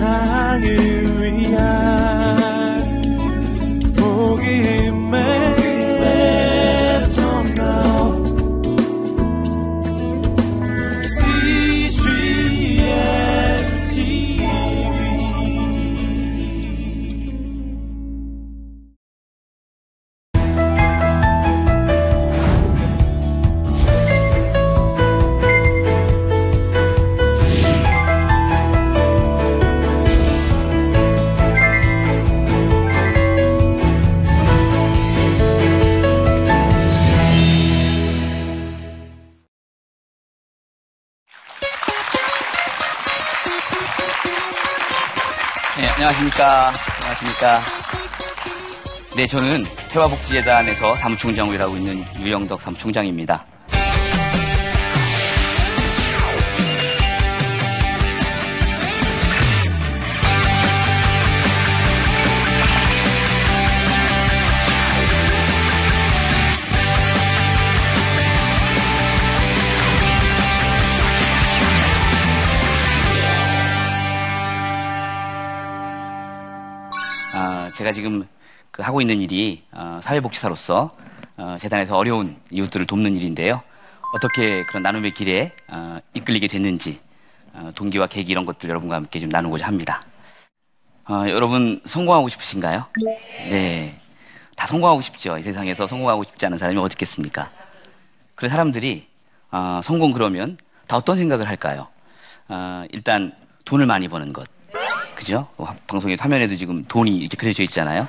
세상을 안녕하십니까. 네, 저는 태화복지재단에서 사무총장으로 일하고 있는 유영덕 사무총장입니다. 제가 지금 그 하고 있는 일이 어, 사회복지사로서 어, 재단에서 어려운 이웃들을 돕는 일인데요. 어떻게 그런 나눔의 길에 어, 이끌리게 됐는지 어, 동기와 계기 이런 것들 여러분과 함께 좀 나누고자 합니다. 어, 여러분 성공하고 싶으신가요? 네. 다 성공하고 싶죠. 이 세상에서 성공하고 싶지 않은 사람이 어디 있겠습니까? 그런 사람들이 어, 성공 그러면 다 어떤 생각을 할까요? 어, 일단 돈을 많이 버는 것. 그죠? 어, 방송에 화면에도 지금 돈이 이렇게 그려져 있잖아요.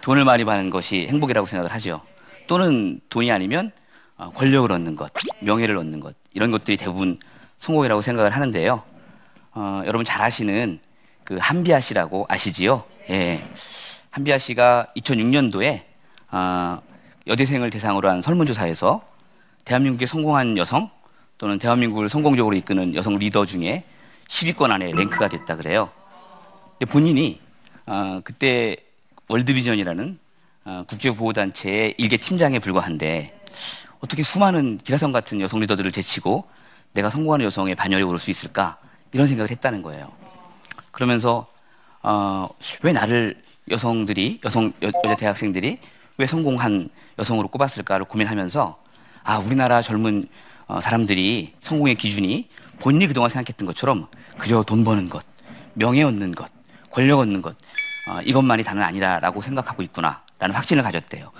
돈을 많이 버는 것이 행복이라고 생각을 하죠. 또는 돈이 아니면 어, 권력을 얻는 것, 명예를 얻는 것 이런 것들이 대부분 성공이라고 생각을 하는데요. 어, 여러분 잘 아시는 그 한비아 씨라고 아시지요? 예. 한비아 씨가 2006년도에 어, 여대생을 대상으로 한 설문조사에서 대한민국의 성공한 여성 또는 대한민국을 성공적으로 이끄는 여성 리더 중에 10위권 안에 랭크가 됐다 그래요. 본인이 어, 그때 월드비전이라는 어, 국제보호단체의 일개 팀장에 불과한데 어떻게 수많은 기라성 같은 여성 리더들을 제치고 내가 성공하는 여성의 반열에 오를 수 있을까 이런 생각을 했다는 거예요. 그러면서 어, 왜 나를 여성들이 여성 여, 자 대학생들이 왜 성공한 여성으로 꼽았을까를 고민하면서 아 우리나라 젊은 어, 사람들이 성공의 기준이 본인이 그동안 생각했던 것처럼 그저 돈 버는 것, 명예 얻는 것, 권력 얻는 것 어, 이것만이 다는 아니라라고 생각하고 있구나라는 확신을 가졌대요.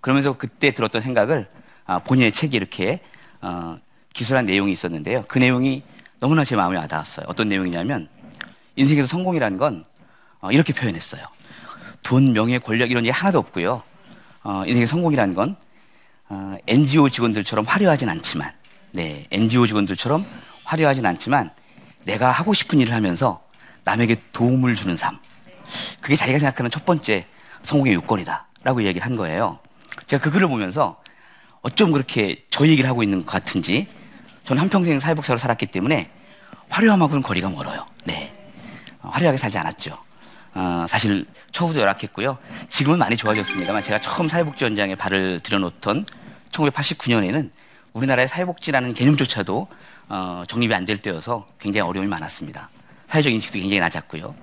그러면서 그때 들었던 생각을 아, 본인의 책에 이렇게 어, 기술한 내용이 있었는데요. 그 내용이 너무나 제 마음에 와닿았어요. 어떤 내용이냐면 인생에서 성공이라는 건 어, 이렇게 표현했어요. 돈, 명예, 권력 이런 게 하나도 없고요. 어, 인생의 성공이라는 건 어, NGO 직원들처럼 화려하진 않지만, 네, NGO 직원들처럼 화려하진 않지만 내가 하고 싶은 일을 하면서 남에게 도움을 주는 삶. 그게 자기가 생각하는 첫 번째 성공의 요건이다 라고 얘기를 한 거예요. 제가 그 글을 보면서 어쩜 그렇게 저 얘기를 하고 있는 것 같은지 저는 한평생 사회복지사로 살았기 때문에 화려함하고는 거리가 멀어요. 네. 어, 화려하게 살지 않았죠. 어, 사실 처우도 열악했고요. 지금은 많이 좋아졌습니다만 제가 처음 사회복지 현장에 발을 들여놓던 1989년에는 우리나라의 사회복지라는 개념조차도 어, 정립이 안 될 때여서 굉장히 어려움이 많았습니다. 사회적 인식도 굉장히 낮았고요.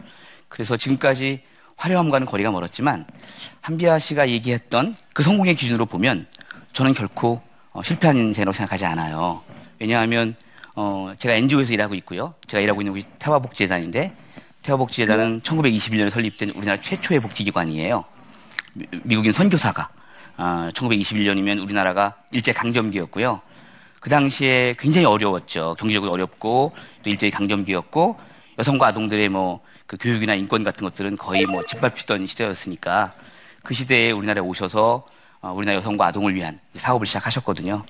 그래서 지금까지 화려함과는 거리가 멀었지만 한비아 씨가 얘기했던 그 성공의 기준으로 보면 저는 결코 어, 실패한 인생이라고 생각하지 않아요. 왜냐하면 어, 제가 NGO에서 일하고 있고요. 제가 일하고 있는 곳이 태화복지재단인데 태화복지재단은 1921년에 설립된 우리나라 최초의 복지기관이에요. 미- 미국인 선교사가 아, 1921년이면 우리나라가 일제 강점기였고요. 그 당시에 굉장히 어려웠죠. 경제적으로 어렵고 또 일제 강점기였고 여성과 아동들의 뭐 그 교육이나 인권 같은 것들은 거의 뭐 짓밟히던 시대였으니까 그 시대에 우리나라에 오셔서 어, 우리나라 여성과 아동을 위한 사업을 시작하셨거든요.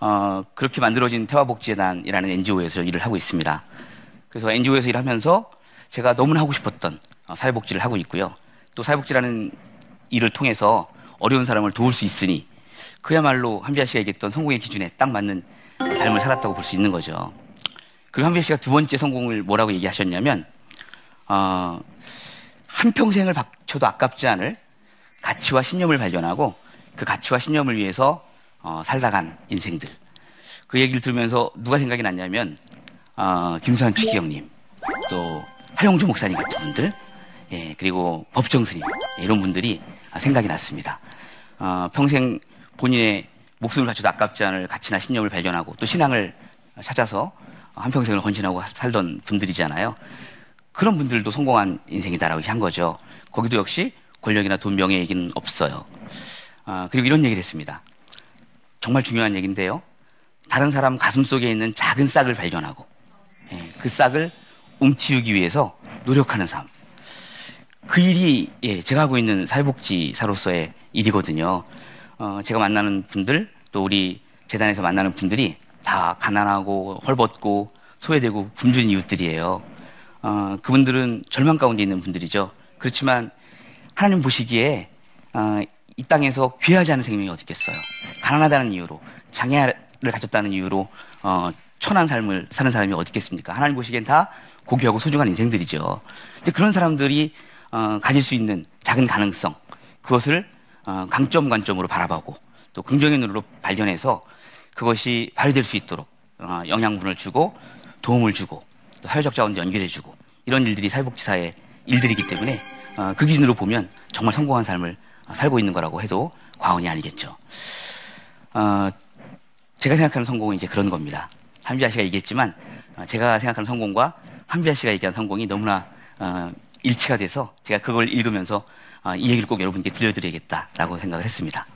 어, 그렇게 만들어진 태화복지재단이라는 NGO에서 일을 하고 있습니다. 그래서 NGO에서 일하면서 제가 너무나 하고 싶었던 어, 사회복지를 하고 있고요. 또 사회복지라는 일을 통해서 어려운 사람을 도울 수 있으니 그야말로 한비아 씨가 얘기했던 성공의 기준에 딱 맞는 삶을 살았다고 볼 수 있는 거죠. 그리고 한비아 씨가 두 번째 성공을 뭐라고 얘기하셨냐면 어, 한 평생을 바쳐도 아깝지 않을 가치와 신념을 발견하고 그 가치와 신념을 위해서 어, 살다간 인생들. 그 얘기를 들으면서 누가 생각이 났냐면 어, 김수환 추기경님 또 화영주 목사님 같은 분들, 예, 그리고 법정 스님 예, 이런 분들이 아, 생각이 났습니다. 어, 평생 본인의 목숨을 바쳐도 아깝지 않을 가치나 신념을 발견하고 또 신앙을 찾아서 한평생을 헌신하고 살던 분들이잖아요. 그런 분들도 성공한 인생이다라고 한 거죠. 거기도 역시 권력이나 돈, 명예 얘기는 없어요. 아, 그리고 이런 얘기를 했습니다. 정말 중요한 얘기인데요. 다른 사람 가슴 속에 있는 작은 싹을 발견하고 예, 그 싹을 움치우기 위해서 노력하는 삶. 그 일이 예, 제가 하고 있는 사회복지사로서의 일이거든요. 어, 제가 만나는 분들 또 우리 재단에서 만나는 분들이 다 가난하고 헐벗고 소외되고 굶주린 이웃들이에요. 어, 그분들은 절망 가운데 있는 분들이죠. 그렇지만 하나님 보시기에 어, 이 땅에서 귀하지 않은 생명이 어디 있겠어요. 가난하다는 이유로 장애를 가졌다는 이유로 어, 천한 삶을 사는 사람이 어디 있겠습니까? 하나님 보시기엔 다 고귀하고 소중한 인생들이죠. 근데 그런 사람들이 어, 가질 수 있는 작은 가능성 그것을 어, 강점 관점으로 바라보고 또 긍정의 눈으로 발견해서 그것이 발휘될 수 있도록 어, 영양분을 주고 도움을 주고 또 사회적 자원도 연결해 주고 이런 일들이 사회복지사의 일들이기 때문에 어, 그 기준으로 보면 정말 성공한 삶을 살고 있는 거라고 해도 과언이 아니겠죠. 어, 제가 생각하는 성공은 이제 그런 겁니다. 한비아 씨가 얘기했지만 어, 제가 생각하는 성공과 한비아 씨가 얘기한 성공이 너무나 어, 일치가 돼서 제가 그걸 읽으면서 어, 이 얘기를 꼭 여러분께 들려드려야겠다라고 생각을 했습니다.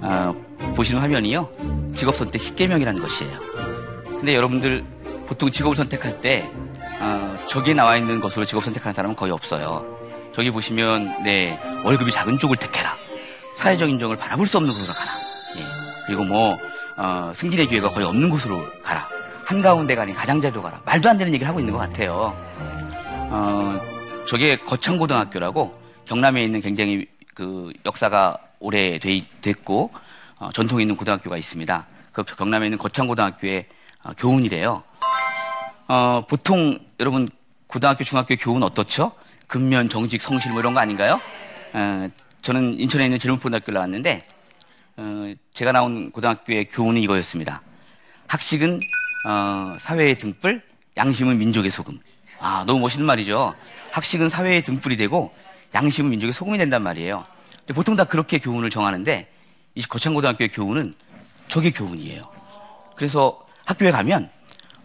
어, 보시는 화면이요. 직업 선택 10개명이라는 것이에요. 근데 여러분들 보통 직업을 선택할 때 어, 저기에 나와 있는 것으로 직업 선택하는 사람은 거의 없어요. 저기 보시면 네 월급이 작은 쪽을 택해라. 사회적 인정을 바라볼 수 없는 곳으로 가라. 예. 그리고 뭐 어, 승진의 기회가 거의 없는 곳으로 가라. 한가운데가 아닌 가장자리로 가라. 말도 안 되는 얘기를 하고 있는 것 같아요. 어, 저게 거창고등학교라고 경남에 있는 굉장히 그 역사가 오래 돼, 됐고 어, 전통이 있는 고등학교가 있습니다. 그 경남에 있는 거창고등학교의 어, 교훈이래요. 어, 보통 여러분 고등학교, 중학교 교훈 어떻죠? 근면, 정직, 성실 뭐 이런 거 아닌가요? 어, 저는 인천에 있는 제롬고등학교를 나왔는데 어, 제가 나온 고등학교의 교훈은 이거였습니다. 학식은 어, 사회의 등불, 양심은 민족의 소금. 아, 너무 멋있는 말이죠. 학식은 사회의 등불이 되고 양심은 민족의 소금이 된단 말이에요. 보통 다 그렇게 교훈을 정하는데 이 거창고등학교의 교훈은 저게 교훈이에요. 그래서 학교에 가면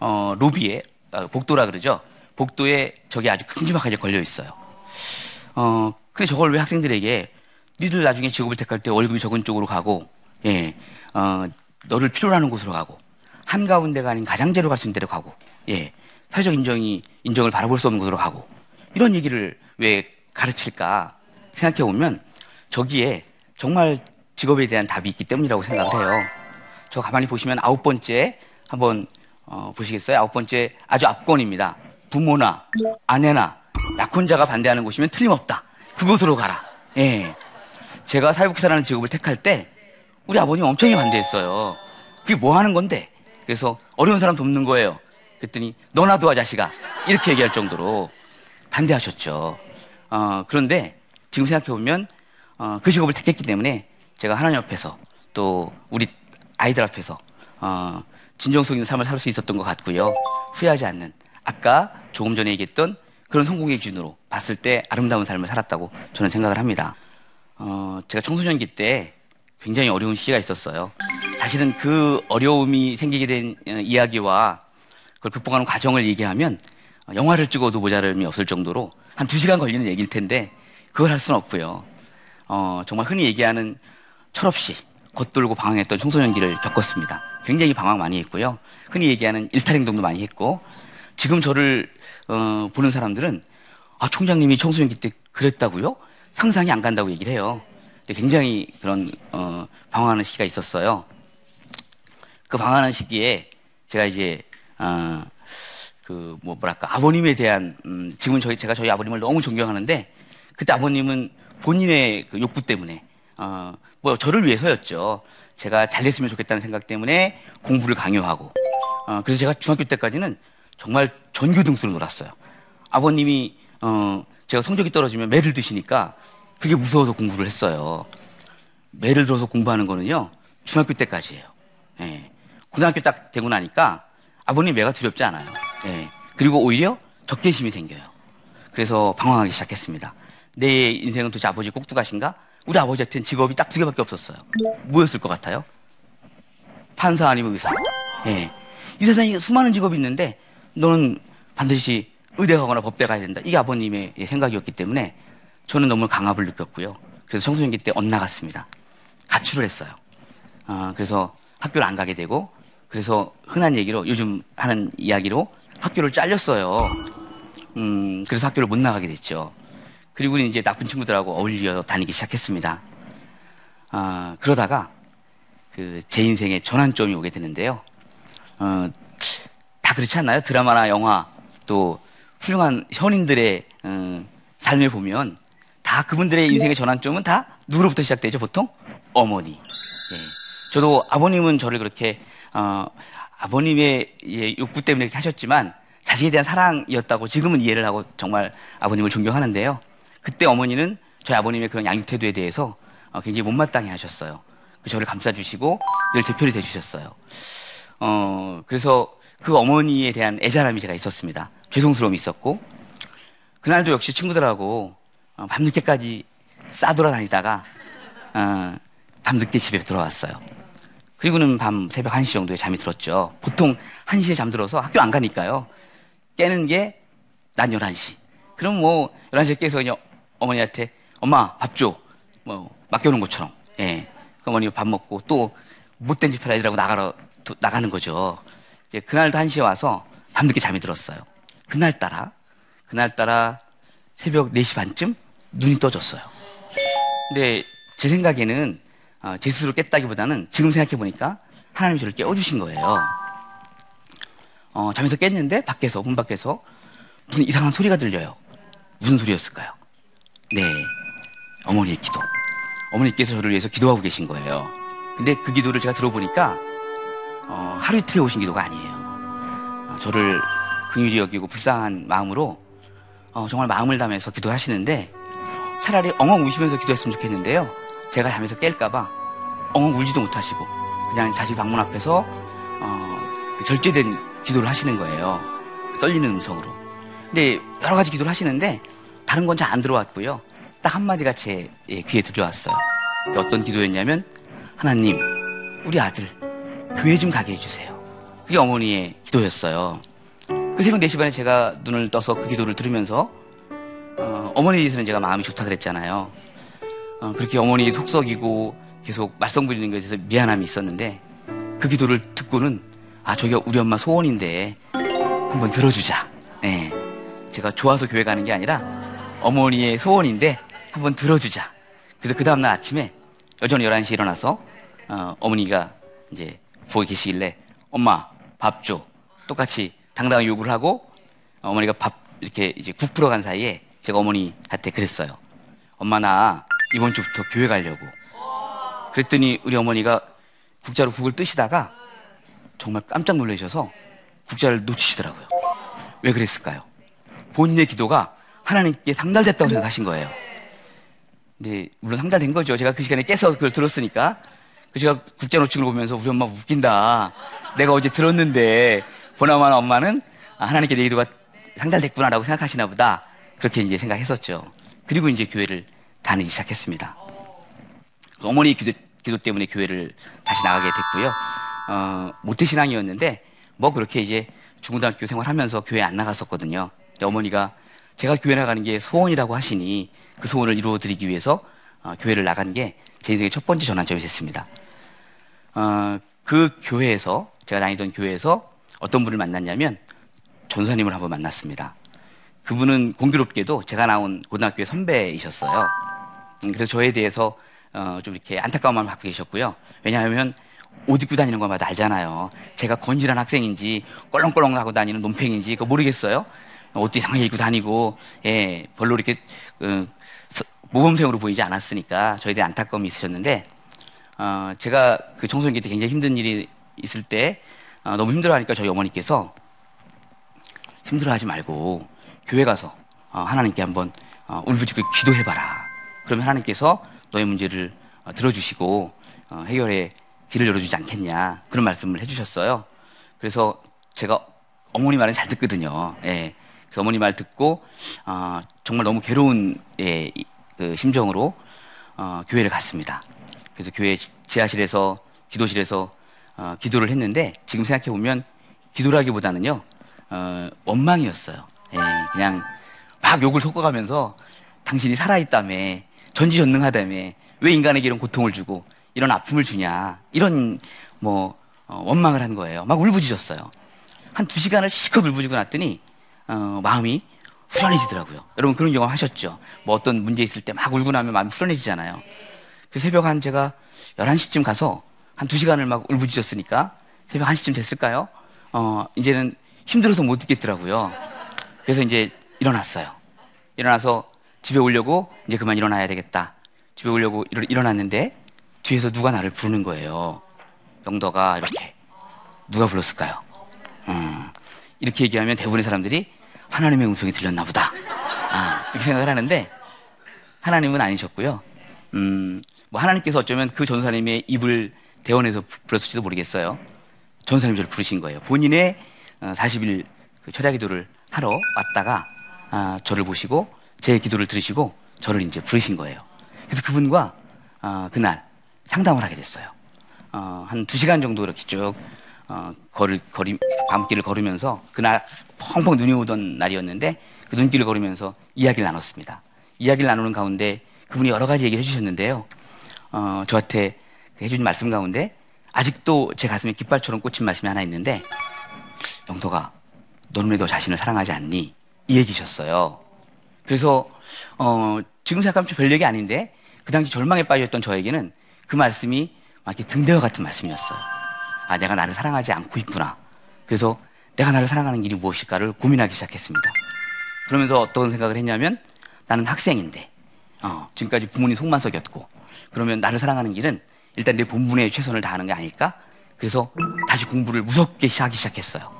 어, 로비에 어, 복도라 그러죠. 복도에 저게 아주 큼지막하게 걸려 있어요. 어, 근데 저걸 왜 학생들에게 니들 나중에 직업을 택할 때 월급이 적은 쪽으로 가고, 예, 어, 너를 필요로 하는 곳으로 가고, 한가운데가 아닌 가장자리로 갈 수 있는 데로 가고, 예, 사회적 인정이, 인정을 바라볼 수 없는 곳으로 가고, 이런 얘기를 왜 가르칠까 생각해 보면 저기에 정말 직업에 대한 답이 있기 때문이라고 생각을 해요. 저 가만히 보시면 아홉 번째 한번 어, 보시겠어요? 아홉 번째 아주 앞권입니다. 부모나 아내나 약혼자가 반대하는 곳이면 틀림없다. 그곳으로 가라. 예. 제가 사회복지사라는 직업을 택할 때 우리 아버님 엄청히 반대했어요. 그게 뭐 하는 건데? 그래서 어려운 사람 돕는 거예요. 그랬더니 너나 도와 자식아 이렇게 얘기할 정도로 반대하셨죠. 어, 그런데 지금 생각해 보면 어, 그 직업을 택했기 때문에 제가 하나님 앞에서 또 우리 아이들 앞에서 어, 진정성 있는 삶을 살 수 있었던 것 같고요. 후회하지 않는 아까 조금 전에 얘기했던 그런 성공의 기준으로 봤을 때 아름다운 삶을 살았다고 저는 생각을 합니다. 어, 제가 청소년기 때 굉장히 어려운 시기가 있었어요. 사실은 그 어려움이 생기게 된 어, 이야기와 그걸 극복하는 과정을 얘기하면 영화를 찍어도 모자람이 없을 정도로 한 두 시간 걸리는 얘기일 텐데 그걸 할 수는 없고요. 어, 정말 흔히 얘기하는 철없이 겉돌고 방황했던 청소년기를 겪었습니다. 굉장히 방황 많이 했고요. 흔히 얘기하는 일탈 행동도 많이 했고 지금 저를 어, 보는 사람들은 아 총장님이 청소년기 때 그랬다고요? 상상이 안 간다고 얘기를 해요. 굉장히 그런 어, 방황하는 시기가 있었어요. 그 방황하는 시기에 제가 이제 어, 그 뭐 뭐랄까 아버님에 대한 음, 지금 저희 제가 저희 아버님을 너무 존경하는데 그때 아버님은 본인의 그 욕구 때문에 어, 뭐 저를 위해서였죠. 제가 잘 됐으면 좋겠다는 생각 때문에 공부를 강요하고 어, 그래서 제가 중학교 때까지는 정말 전교 등수로 놀았어요. 아버님이 어, 제가 성적이 떨어지면 매를 드시니까 그게 무서워서 공부를 했어요. 매를 들어서 공부하는 거는요 중학교 때까지예요. 예. 고등학교 딱 되고 나니까 아버님 매가 두렵지 않아요. 예. 그리고 오히려 적개심이 생겨요. 그래서 방황하기 시작했습니다. 내 인생은 도대체 아버지 꼭두가신가? 우리 아버지한테는 직업이 딱 두 개밖에 없었어요. 뭐였을 것 같아요? 판사 아니면 의사. 예. 이 세상에 수많은 직업이 있는데 너는 반드시 의대 가거나 법대 가야 된다. 이게 아버님의 생각이었기 때문에 저는 너무 강압을 느꼈고요. 그래서 청소년기 때 엇나갔습니다. 가출을 했어요. 아, 그래서 학교를 안 가게 되고 그래서 흔한 얘기로 요즘 하는 이야기로 학교를 잘렸어요. 음, 그래서 학교를 못 나가게 됐죠. 그리고는 이제 나쁜 친구들하고 어울려 다니기 시작했습니다. 아, 그러다가 그 제 인생의 전환점이 오게 되는데요. 어, 다 그렇지 않나요? 드라마나 영화 또 훌륭한 현인들의 음, 삶을 보면 다 그분들의 인생의 전환점은 다 누구로부터 시작되죠? 보통 어머니. 예. 저도 아버님은 저를 그렇게 어, 아버님의 예, 욕구 때문에 이렇게 하셨지만 자식에 대한 사랑이었다고 지금은 이해를 하고 정말 아버님을 존경하는데요. 그때 어머니는 저희 아버님의 그런 양육 태도에 대해서 어, 굉장히 못마땅해 하셨어요. 그 저를 감싸주시고 늘 대표를 대주셨어요. 어, 그래서 그 어머니에 대한 애절함이 제가 있었습니다. 죄송스러움이 있었고, 그날도 역시 친구들하고 어, 밤늦게까지 싸돌아다니다가, 어, 밤늦게 집에 들어왔어요. 그리고는 밤 새벽 1시 정도에 잠이 들었죠. 보통 1시에 잠들어서 학교 안 가니까요. 깨는 게 난 11시. 그럼 뭐 11시에 깨서 그냥 어머니한테 엄마 밥 줘. 뭐 맡겨놓은 것처럼. 예. 그 어머니 밥 먹고 또 못된 짓할 애들하고 나가러 도- 나가는 거죠. 이제 그날도 1시에 와서 밤늦게 잠이 들었어요. 그날 따라 그날 따라 새벽 4시 반쯤 눈이 떠졌어요. 근데 제 생각에는 어, 제 스스로 깼다기보다는 지금 생각해 보니까 하나님이 저를 깨워주신 거예요. 어, 잠에서 깼는데 밖에서 문 밖에서 무슨 이상한 소리가 들려요. 무슨 소리였을까요? 네, 어머니의 기도. 어머니께서 저를 위해서 기도하고 계신 거예요. 근데 그 기도를 제가 들어보니까 어, 하루 이틀에 오신 기도가 아니에요. 어, 저를 긍휼히 여기고 불쌍한 마음으로 어, 정말 마음을 담아서 기도하시는데 차라리 엉엉 우시면서 기도했으면 좋겠는데요. 제가 잠에서 깰까봐 엉엉 울지도 못하시고 그냥 자식 방문 앞에서 어, 그 절제된 기도를 하시는 거예요. 떨리는 음성으로. 근데 여러 가지 기도를 하시는데 다른 건 잘 안 들어왔고요. 딱 한마디가 제 예, 귀에 들려왔어요. 어떤 기도였냐면 하나님 우리 아들 교회 좀 가게 해주세요. 그게 어머니의 기도였어요. 그 새벽 4시 반에 제가 눈을 떠서 그 기도를 들으면서 어, 어머니에 대해서는 제가 마음이 좋다 그랬잖아요. 어, 그렇게 어머니 속썩이고 계속 말썽 부리는 것에 대해서 미안함이 있었는데 그 기도를 듣고는 아 저게 우리 엄마 소원인데 한번 들어주자. 예. 제가 좋아서 교회 가는 게 아니라 어머니의 소원인데 한번 들어주자. 그래서 그 다음날 아침에 여전히 11시에 일어나서 어, 어머니가 이제 부엌에 계시길래 엄마 밥 줘. 똑같이 당당히 요구를 하고 어머니가 밥 이렇게 이제 국 풀어 간 사이에 제가 어머니한테 그랬어요. 엄마 나 이번 주부터 교회 가려고. 그랬더니 우리 어머니가 국자로 국을 뜨시다가 정말 깜짝 놀라셔서 국자를 놓치시더라고요. 왜 그랬을까요? 본인의 기도가 하나님께 상달됐다고 생각하신 거예요. 근데 물론 상달된 거죠. 제가 그 시간에 깨서 그걸 들었으니까. 그 제가 놓친 걸 보면서 우리 엄마 웃긴다. 내가 어제 들었는데 보나마나 엄마는 아, 하나님께 내 기도가 상달됐구나라고 생각하시나 보다. 그렇게 이제 생각했었죠. 그리고 이제 교회를 다니기 시작했습니다. 어머니 기도, 기도 때문에 교회를 다시 나가게 됐고요. 어, 모태신앙이었는데 뭐 그렇게 이제 중고등학교 생활하면서 교회 안 나갔었거든요. 어머니가 제가 교회 나가는 게 소원이라고 하시니 그 소원을 이루어 드리기 위해서 어, 교회를 나간 게 제 인생의 첫 번째 전환점이 됐습니다. 어, 그 교회에서 제가 다니던 교회에서 어떤 분을 만났냐면 전사님을 한번 만났습니다. 그분은 공교롭게도 제가 나온 고등학교의 선배이셨어요. 음, 그래서 저에 대해서 어, 좀 이렇게 안타까운 마음을 갖고 계셨고요. 왜냐하면 옷 입고 다니는 것마다 알잖아요. 제가 건실한 학생인지 껄렁껄렁 하고 다니는 논팽인지 그거 모르겠어요. 옷도 이상하게 입고 다니고 예 별로 이렇게 어, 서- 모범생으로 보이지 않았으니까 저에 대해 안타까움이 있으셨는데 어, 제가 그 청소년기 때 굉장히 힘든 일이 있을 때 어, 너무 힘들어하니까 저희 어머니께서 힘들어하지 말고 교회 가서 어, 하나님께 한번 어, 울부짖고 기도해봐라. 그러면 하나님께서 너의 문제를 어, 들어주시고 어, 해결의 길을 열어주지 않겠냐 그런 말씀을 해주셨어요. 그래서 제가 어머니 말은 잘 듣거든요. 예. 어머니 말 듣고 어, 정말 너무 괴로운 예, 이- 그 심정으로 어, 교회를 갔습니다. 그래서 교회 지- 지하실에서 기도실에서 어, 기도를 했는데 지금 생각해 보면 기도라기보다는요 어, 원망이었어요. 예, 그냥 막 욕을 섞어가면서 당신이 살아있다며 전지전능하다며 왜 인간에게 이런 고통을 주고 이런 아픔을 주냐 이런 뭐 어, 원망을 한 거예요. 막 울부짖었어요. 한 두 시간을 실컷 울부짖고 났더니 어, 마음이 후련해지더라고요. 여러분 그런 경험 하셨죠? 뭐 어떤 문제 있을 때 막 울고 나면 마음이 후련해지잖아요. 그 새벽 한 제가 11시쯤 가서 한두 시간을 막 울부짖었으니까 새벽 1시쯤 됐을까요? 어, 이제는 힘들어서 못 듣겠더라고요. 그래서 이제 일어났어요. 일어나서 집에 오려고 이제 그만 일어나야 되겠다. 집에 오려고 일, 일어났는데 뒤에서 누가 나를 부르는 거예요. 영더가 이렇게. 누가 불렀을까요? 음, 이렇게 얘기하면 대부분의 사람들이 하나님의 음성이 들렸나 보다. 아, 이렇게 생각을 하는데 하나님은 아니셨고요. 음, 뭐 하나님께서 어쩌면 그 전사님의 입을 대원해서 부- 불렀을지도 모르겠어요. 전사님 저를 부르신 거예요. 본인의 어, 40일 그 철야 기도를 하러 왔다가 아, 저를 보시고 제 기도를 들으시고 저를 이제 부르신 거예요. 그래서 그분과 아, 그날 상담을 하게 됐어요. 어, 한두 시간 정도 이렇게 쭉 어, 걸을 거리 밤길을 걸으면서 그날 펑펑 눈이 오던 날이었는데 그 눈길을 걸으면서 이야기를 나눴습니다. 이야기를 나누는 가운데 그분이 여러 가지 얘기를 해주셨는데요. 어, 저한테 그 해주신 말씀 가운데 아직도 제 가슴에 깃발처럼 꽂힌 말씀이 하나 있는데 영도가 너는 왜 너 자신을 사랑하지 않니? 이 얘기셨어요. 그래서 어, 지금 생각하면 별 얘기 아닌데 그 당시 절망에 빠져있던 저에게는 그 말씀이 막 이렇게 등대와 같은 말씀이었어요. 아, 내가 나를 사랑하지 않고 있구나. 그래서 내가 나를 사랑하는 길이 무엇일까를 고민하기 시작했습니다. 그러면서 어떤 생각을 했냐면 나는 학생인데 어, 지금까지 부모님 속만 썩였고 그러면 나를 사랑하는 길은 일단 내 본분에 최선을 다하는 게 아닐까? 그래서 다시 공부를 무섭게 하기 시작했어요.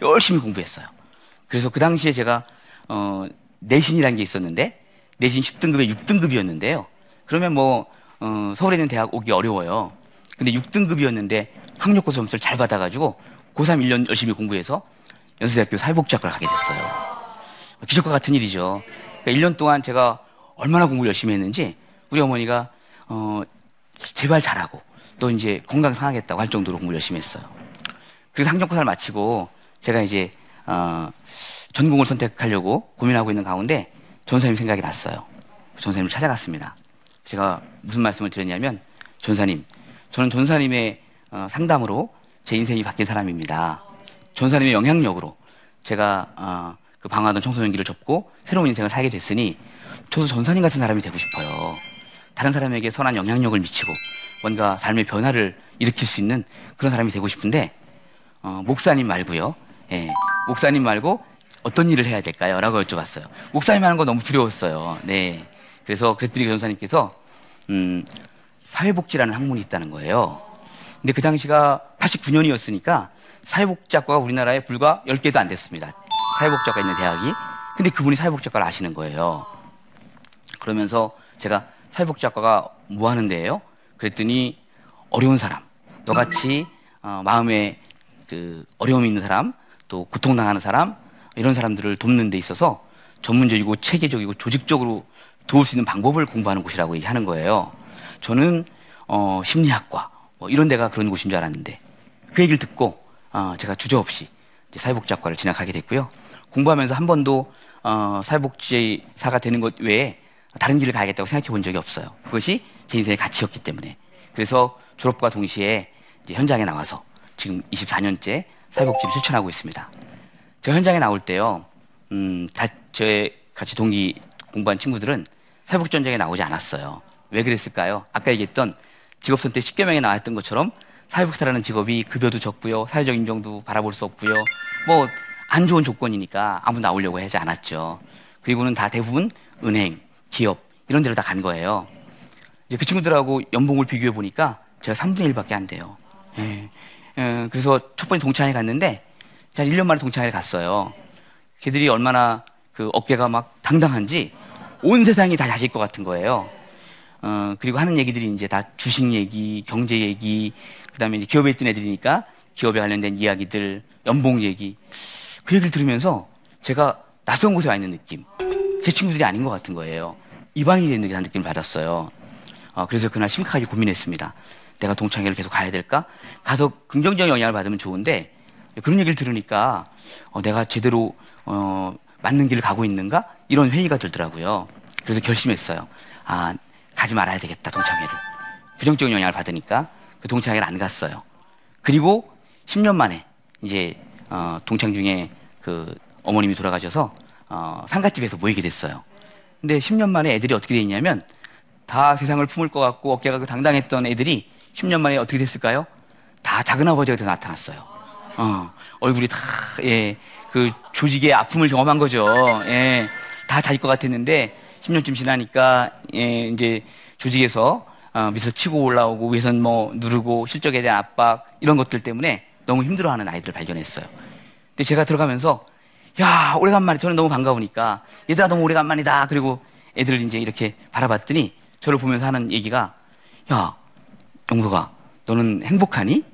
열심히 공부했어요. 그래서 그 당시에 제가 어, 내신이라는 게 있었는데 내신 10등급에 6등급이었는데요. 그러면 뭐 어, 서울에 있는 대학 오기 어려워요. 근데 6등급이었는데 학력고 점수를 잘 받아가지고 고3 1년 열심히 공부해서 연세대학교 사회복지학과를 가게 됐어요. 기적과 같은 일이죠. 그러니까 1년 동안 제가 얼마나 공부를 열심히 했는지 우리 어머니가 어, 제발 잘하고 또 이제 건강 상하겠다고 할 정도로 공부를 열심히 했어요. 그래서 학력고사를 마치고 제가 이제 어, 전공을 선택하려고 고민하고 있는 가운데 전사님 생각이 났어요. 전사님을 찾아갔습니다. 제가 무슨 말씀을 드렸냐면 전사님, 저는 전사님의 어, 상담으로 제 인생이 바뀐 사람입니다. 전사님의 영향력으로 제가 어, 그 방황하던 청소년 길을 접고 새로운 인생을 살게 됐으니 저도 전사님 같은 사람이 되고 싶어요. 다른 사람에게 선한 영향력을 미치고 뭔가 삶의 변화를 일으킬 수 있는 그런 사람이 되고 싶은데 어, 목사님 말고요. 예, 목사님 말고 어떤 일을 해야 될까요? 라고 여쭤봤어요. 목사님 하는 거 너무 두려웠어요. 네. 그래서 그랬더니 그 전사님께서 음, 사회복지라는 학문이 있다는 거예요. 근데 그 당시가 89년이었으니까 사회복지학과가 우리나라에 불과 10개도 안 됐습니다. 사회복지학과 있는 대학이. 근데 그분이 사회복지학과를 아시는 거예요. 그러면서 제가 사회복지학과가 뭐 하는 데예요? 그랬더니 어려운 사람, 너같이 어, 마음에 그 어려움이 있는 사람, 또 고통당하는 사람 이런 사람들을 돕는 데 있어서 전문적이고 체계적이고 조직적으로 도울 수 있는 방법을 공부하는 곳이라고 얘기하는 거예요. 저는 어, 심리학과 뭐 이런 데가 그런 곳인 줄 알았는데 그 얘기를 듣고 어, 제가 주저없이 사회복지학과를 진학하게 됐고요. 공부하면서 한 번도 어, 사회복지사가 되는 것 외에 다른 길을 가야겠다고 생각해 본 적이 없어요. 그것이 제 인생의 가치였기 때문에. 그래서 졸업과 동시에 현장에 나와서 지금 24년째 사회복지를 실천하고 있습니다. 제가 현장에 나올 때요, 음, 다, 제 같이 동기 공부한 친구들은 사회복지 현장에 나오지 않았어요. 왜 그랬을까요? 아까 얘기했던 직업 선택 10개 명에 나왔던 것처럼 사회복지사라는 직업이 급여도 적고요, 사회적 인정도 바라볼 수 없고요, 뭐 안 좋은 조건이니까 아무 나오려고 하지 않았죠. 그리고는 다 대부분 은행, 기업 이런 데로 다 간 거예요. 이제 그 친구들하고 연봉을 비교해 보니까 제가 3분의 1밖에 안 돼요. 예. 예, 그래서 첫 번째 동창회 갔는데 한 1년 만에 동창회 갔어요. 걔들이 얼마나 그 어깨가 막 당당한지 온 세상이 다 자실 것 같은 거예요. 어, 그리고 하는 얘기들이 이제 다 주식 얘기, 경제 얘기, 그 다음에 이제 기업에 있던 애들이니까 기업에 관련된 이야기들, 연봉 얘기. 그 얘기를 들으면서 제가 낯선 곳에 와 있는 느낌. 제 친구들이 아닌 것 같은 거예요. 이방인이 되는 듯한 느낌을 받았어요. 어, 그래서 그날 심각하게 고민했습니다. 내가 동창회를 계속 가야 될까? 가서 긍정적인 영향을 받으면 좋은데 그런 얘기를 들으니까 어, 내가 제대로 어, 맞는 길을 가고 있는가? 이런 회의가 들더라고요. 그래서 결심했어요. 아, 가지 말아야 되겠다, 동창회를. 부정적인 영향을 받으니까 그 동창회를 안 갔어요. 그리고 10년 만에 이제 어, 동창 중에 그 어머님이 돌아가셔서 어, 상갓집에서 모이게 됐어요. 근데 10년 만에 애들이 어떻게 돼 있냐면 다 세상을 품을 것 같고 어깨가 그 당당했던 애들이 10년 만에 어떻게 됐을까요? 다 작은 아버지가 돼 나타났어요. 어, 얼굴이 다, 예, 그 조직의 아픔을 경험한 거죠. 예, 다 자기 것 같았는데 10년쯤 지나니까, 예, 이제 조직에서 어, 밑에서 치고 올라오고 위에선 뭐 누르고 실적에 대한 압박 이런 것들 때문에 너무 힘들어하는 아이들을 발견했어요. 근데 제가 들어가면서 야 오래간만에 저는 너무 반가우니까 얘들아 너무 오래간만이다. 그리고 애들을 이제 이렇게 바라봤더니 저를 보면서 하는 얘기가 야 영서가 너는 행복하니?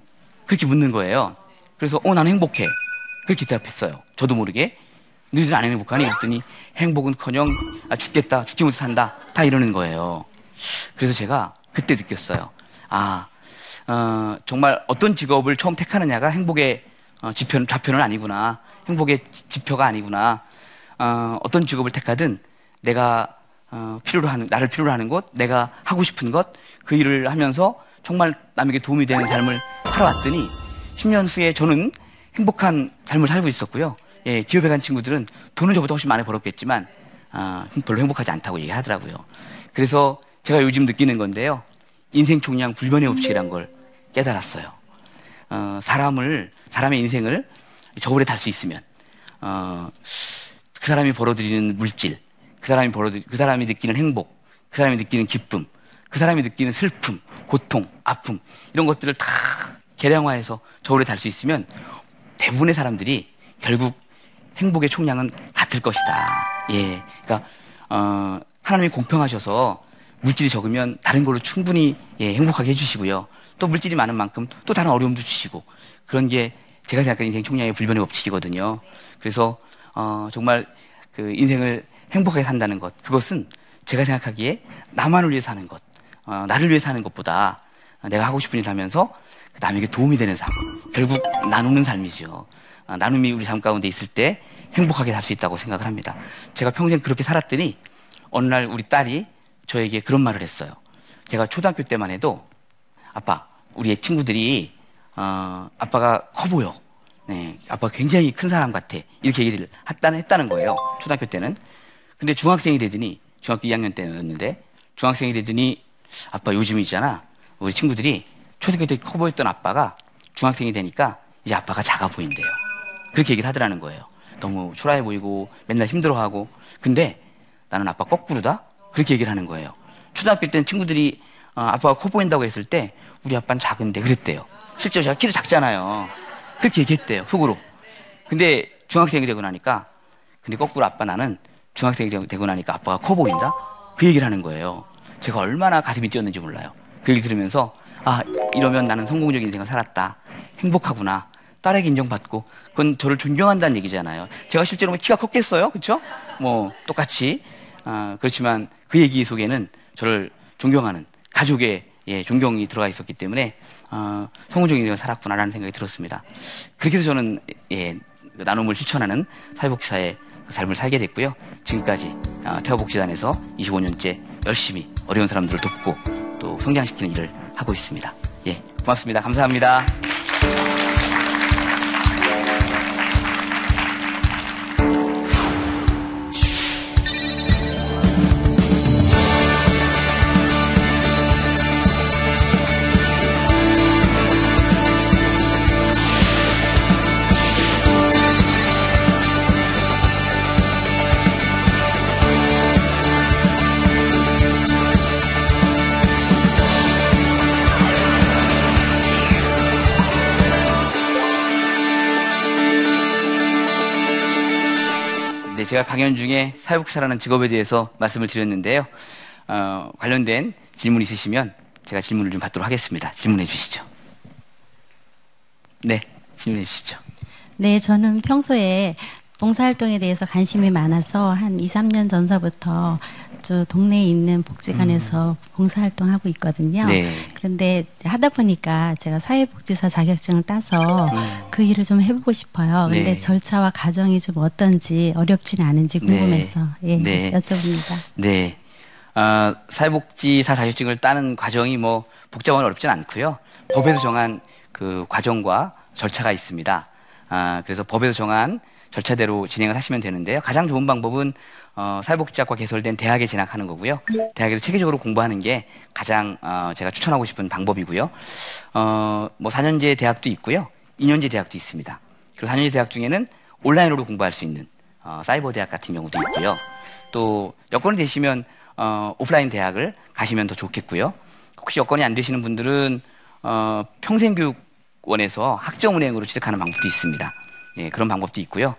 그렇게 묻는 거예요. 그래서 어 나는 행복해. 그렇게 대답했어요. 저도 모르게 너희들 안 행복하니? 그랬더니 행복은커녕 아, 죽겠다 죽지 못해 산다 다 이러는 거예요. 그래서 제가 그때 느꼈어요. 아 어, 정말 어떤 직업을 처음 택하느냐가 행복의 어, 지표, 좌표는 아니구나. 행복의 지표가 아니구나. 어, 어떤 직업을 택하든 내가 어, 필요로 하는, 나를 필요로 하는 것, 내가 하고 싶은 것, 그 일을 하면서 정말 남에게 도움이 되는 삶을 살아왔더니 10년 후에 저는 행복한 삶을 살고 있었고요. 예, 기업에 간 친구들은 돈은 저보다 훨씬 많이 벌었겠지만 어, 별로 행복하지 않다고 얘기하더라고요. 그래서 제가 요즘 느끼는 건데요. 인생 총량 불변의 법칙이란 걸 깨달았어요. 어, 사람을 사람의 인생을 저울에 달 수 있으면 어, 그 사람이 벌어들이는 물질, 그 사람이 벌어들 그 사람이 느끼는 행복, 그 사람이 느끼는 기쁨, 그 사람이 느끼는 슬픔, 고통, 아픔 이런 것들을 다 계량화해서 저울에 달 수 있으면 대부분의 사람들이 결국 행복의 총량은 같을 것이다. 예, 그러니까 어, 하나님이 공평하셔서 물질이 적으면 다른 걸로 충분히 예, 행복하게 해주시고요. 또 물질이 많은 만큼 또 다른 어려움도 주시고 그런 게 제가 생각하는 인생 총량의 불변의 법칙이거든요. 그래서 어, 정말 그 인생을 행복하게 산다는 것 그것은 제가 생각하기에 나만을 위해 사는 것, 어, 나를 위해 사는 것보다 내가 하고 싶은 일 하면서 남에게 도움이 되는 삶, 결국 나누는 삶이죠. 어, 나눔이 우리 삶 가운데 있을 때 행복하게 살 수 있다고 생각을 합니다. 제가 평생 그렇게 살았더니 어느 날 우리 딸이 저에게 그런 말을 했어요. 제가 초등학교 때만 해도 아빠, 우리의 친구들이 어, 아빠가 커 보여. 네, 아빠가 굉장히 큰 사람 같아. 이렇게 얘기를 했다는, 했다는 거예요. 초등학교 때는. 근데 중학생이 되더니 중학교 2학년 때였는데 중학생이 되더니 아빠 요즘이잖아. 우리 친구들이 초등학교 때 커 보였던 아빠가 중학생이 되니까 이제 아빠가 작아 보인대요. 그렇게 얘기를 하더라는 거예요. 너무 초라해 보이고 맨날 힘들어하고. 근데 나는 아빠 거꾸로다? 그렇게 얘기를 하는 거예요. 초등학교 때는 친구들이 어, 아빠가 커 보인다고 했을 때 우리 아빠는 작은데 그랬대요. 실제로 제가 키도 작잖아요. 그렇게 얘기했대요. 속으로. 근데 중학생이 되고 나니까 근데 거꾸로 아빠 나는 중학생이 되고 나니까 아빠가 커 보인다? 그 얘기를 하는 거예요. 제가 얼마나 가슴이 뛰었는지 몰라요. 그 얘기 들으면서 아 이러면 나는 성공적인 인생을 살았다. 행복하구나. 딸에게 인정받고 그건 저를 존경한다는 얘기잖아요. 제가 실제로 뭐 키가 컸겠어요, 그렇죠? 뭐 똑같이 아, 그렇지만 그 얘기 속에는 저를 존경하는 가족의 예, 존경이 들어가 있었기 때문에 어, 성공적인 인생을 살았구나라는 생각이 들었습니다. 그렇게 해서 저는 예, 그 나눔을 실천하는 사회복지사의 삶을 살게 됐고요. 지금까지 어, 태화복지단에서 25년째 열심히 어려운 사람들을 돕고 또 성장시키는 일을 하고 있습니다. 예, 고맙습니다. 감사합니다. 제가 강연 중에 사회복지사라는 직업에 대해서 말씀을 드렸는데요. 어, 관련된 질문 있으시면 제가 질문을 좀 받도록 하겠습니다. 질문해 주시죠. 네, 질문해 주시죠. 네, 저는 평소에 봉사활동에 대해서 관심이 많아서 한 2, 3년 전서부터 저 동네에 있는 복지관에서 봉사활동 하고 있거든요. 네. 그런데 하다 보니까 제가 사회복지사 자격증을 따서 그 일을 좀 해보고 싶어요. 근데 네. 절차와 과정이 좀 어떤지 어렵지는 않은지 궁금해서 예, 네. 여쭤봅니다. 네. 어, 사회복지사 자격증을 따는 과정이 뭐 복잡하고 어렵진 않고요. 법에서 정한 그 과정과 절차가 있습니다. 아, 그래서 법에서 정한 절차대로 진행을 하시면 되는데요. 가장 좋은 방법은 어, 사회복지학과 개설된 대학에 진학하는 거고요. 대학에서 체계적으로 공부하는 게 가장 어, 제가 추천하고 싶은 방법이고요. 어, 뭐 4년제 대학도 있고요. 2년제 대학도 있습니다. 그리고 4년제 대학 중에는 온라인으로 공부할 수 있는 어, 사이버 대학 같은 경우도 있고요. 또 여건이 되시면 어, 오프라인 대학을 가시면 더 좋겠고요. 혹시 여건이 안 되시는 분들은 어, 평생교육원에서 학점은행으로 취득하는 방법도 있습니다. 예, 그런 방법도 있고요.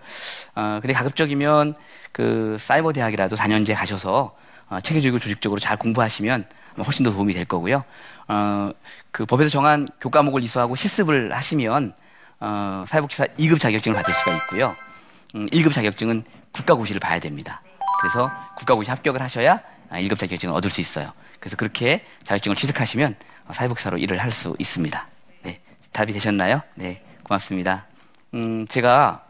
어, 근데 가급적이면 그 사이버 대학이라도 4년제 가셔서 어, 체계적이고 조직적으로 잘 공부하시면 훨씬 더 도움이 될 거고요. 어, 그 법에서 정한 교과목을 이수하고 실습을 하시면 어, 사회복지사 2급 자격증을 받을 수가 있고요. 음, 1급 자격증은 국가고시를 봐야 됩니다. 그래서 국가고시 합격을 하셔야 아, 1급 자격증을 얻을 수 있어요. 그래서 그렇게 자격증을 취득하시면 어, 사회복지사로 일을 할 수 있습니다. 네, 답이 되셨나요? 네, 고맙습니다. 음, 제가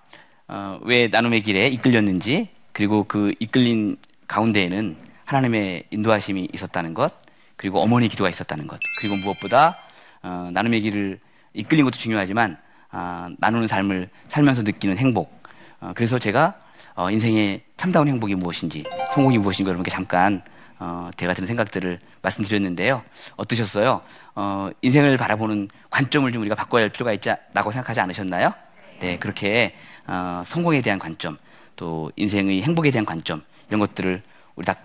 어, 왜 나눔의 길에 이끌렸는지 그리고 그 이끌린 가운데에는 하나님의 인도하심이 있었다는 것 그리고 어머니 기도가 있었다는 것 그리고 무엇보다 어, 나눔의 길을 이끌린 것도 중요하지만 아, 나누는 삶을 살면서 느끼는 행복 어, 그래서 제가 어, 인생의 참다운 행복이 무엇인지 성공이 무엇인지 여러분께 잠깐 어, 제가 드는 생각들을 말씀드렸는데요. 어떠셨어요? 어, 인생을 바라보는 관점을 좀 우리가 바꿔야 할 필요가 있다고 생각하지 않으셨나요? 네, 그렇게 어, 성공에 대한 관점, 또 인생의 행복에 대한 관점 이런 것들을 우리 다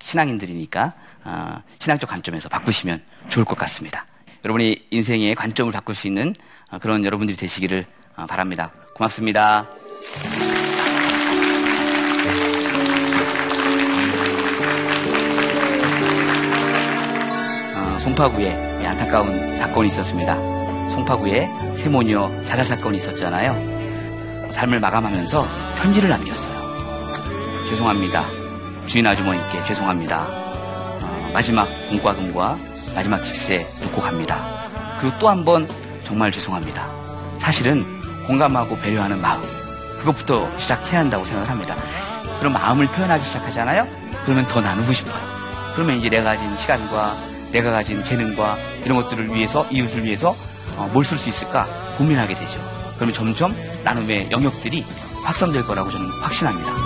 신앙인들이니까 어, 신앙적 관점에서 바꾸시면 좋을 것 같습니다. 여러분이 인생의 관점을 바꿀 수 있는 어, 그런 여러분들이 되시기를 어, 바랍니다. 고맙습니다. 어, 송파구에 예, 안타까운 사건이 있었습니다. 송파구에 세모녀 자살 사건이 있었잖아요. 삶을 마감하면서 편지를 남겼어요. 죄송합니다. 주인 아주머니께 죄송합니다. 어, 마지막 공과금과 마지막 집세 놓고 갑니다. 그리고 또 한 번 정말 죄송합니다. 사실은 공감하고 배려하는 마음 그것부터 시작해야 한다고 생각을 합니다. 그런 마음을 표현하기 시작하잖아요. 그러면 더 나누고 싶어요. 그러면 이제 내가 가진 시간과 내가 가진 재능과 이런 것들을 위해서 이웃을 위해서 어, 뭘 쓸 수 있을까 고민하게 되죠. 그러면 점점 나눔의 영역들이 확산될 거라고 저는 확신합니다.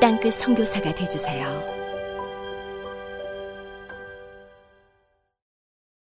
땅끝 선교사가 되주세요.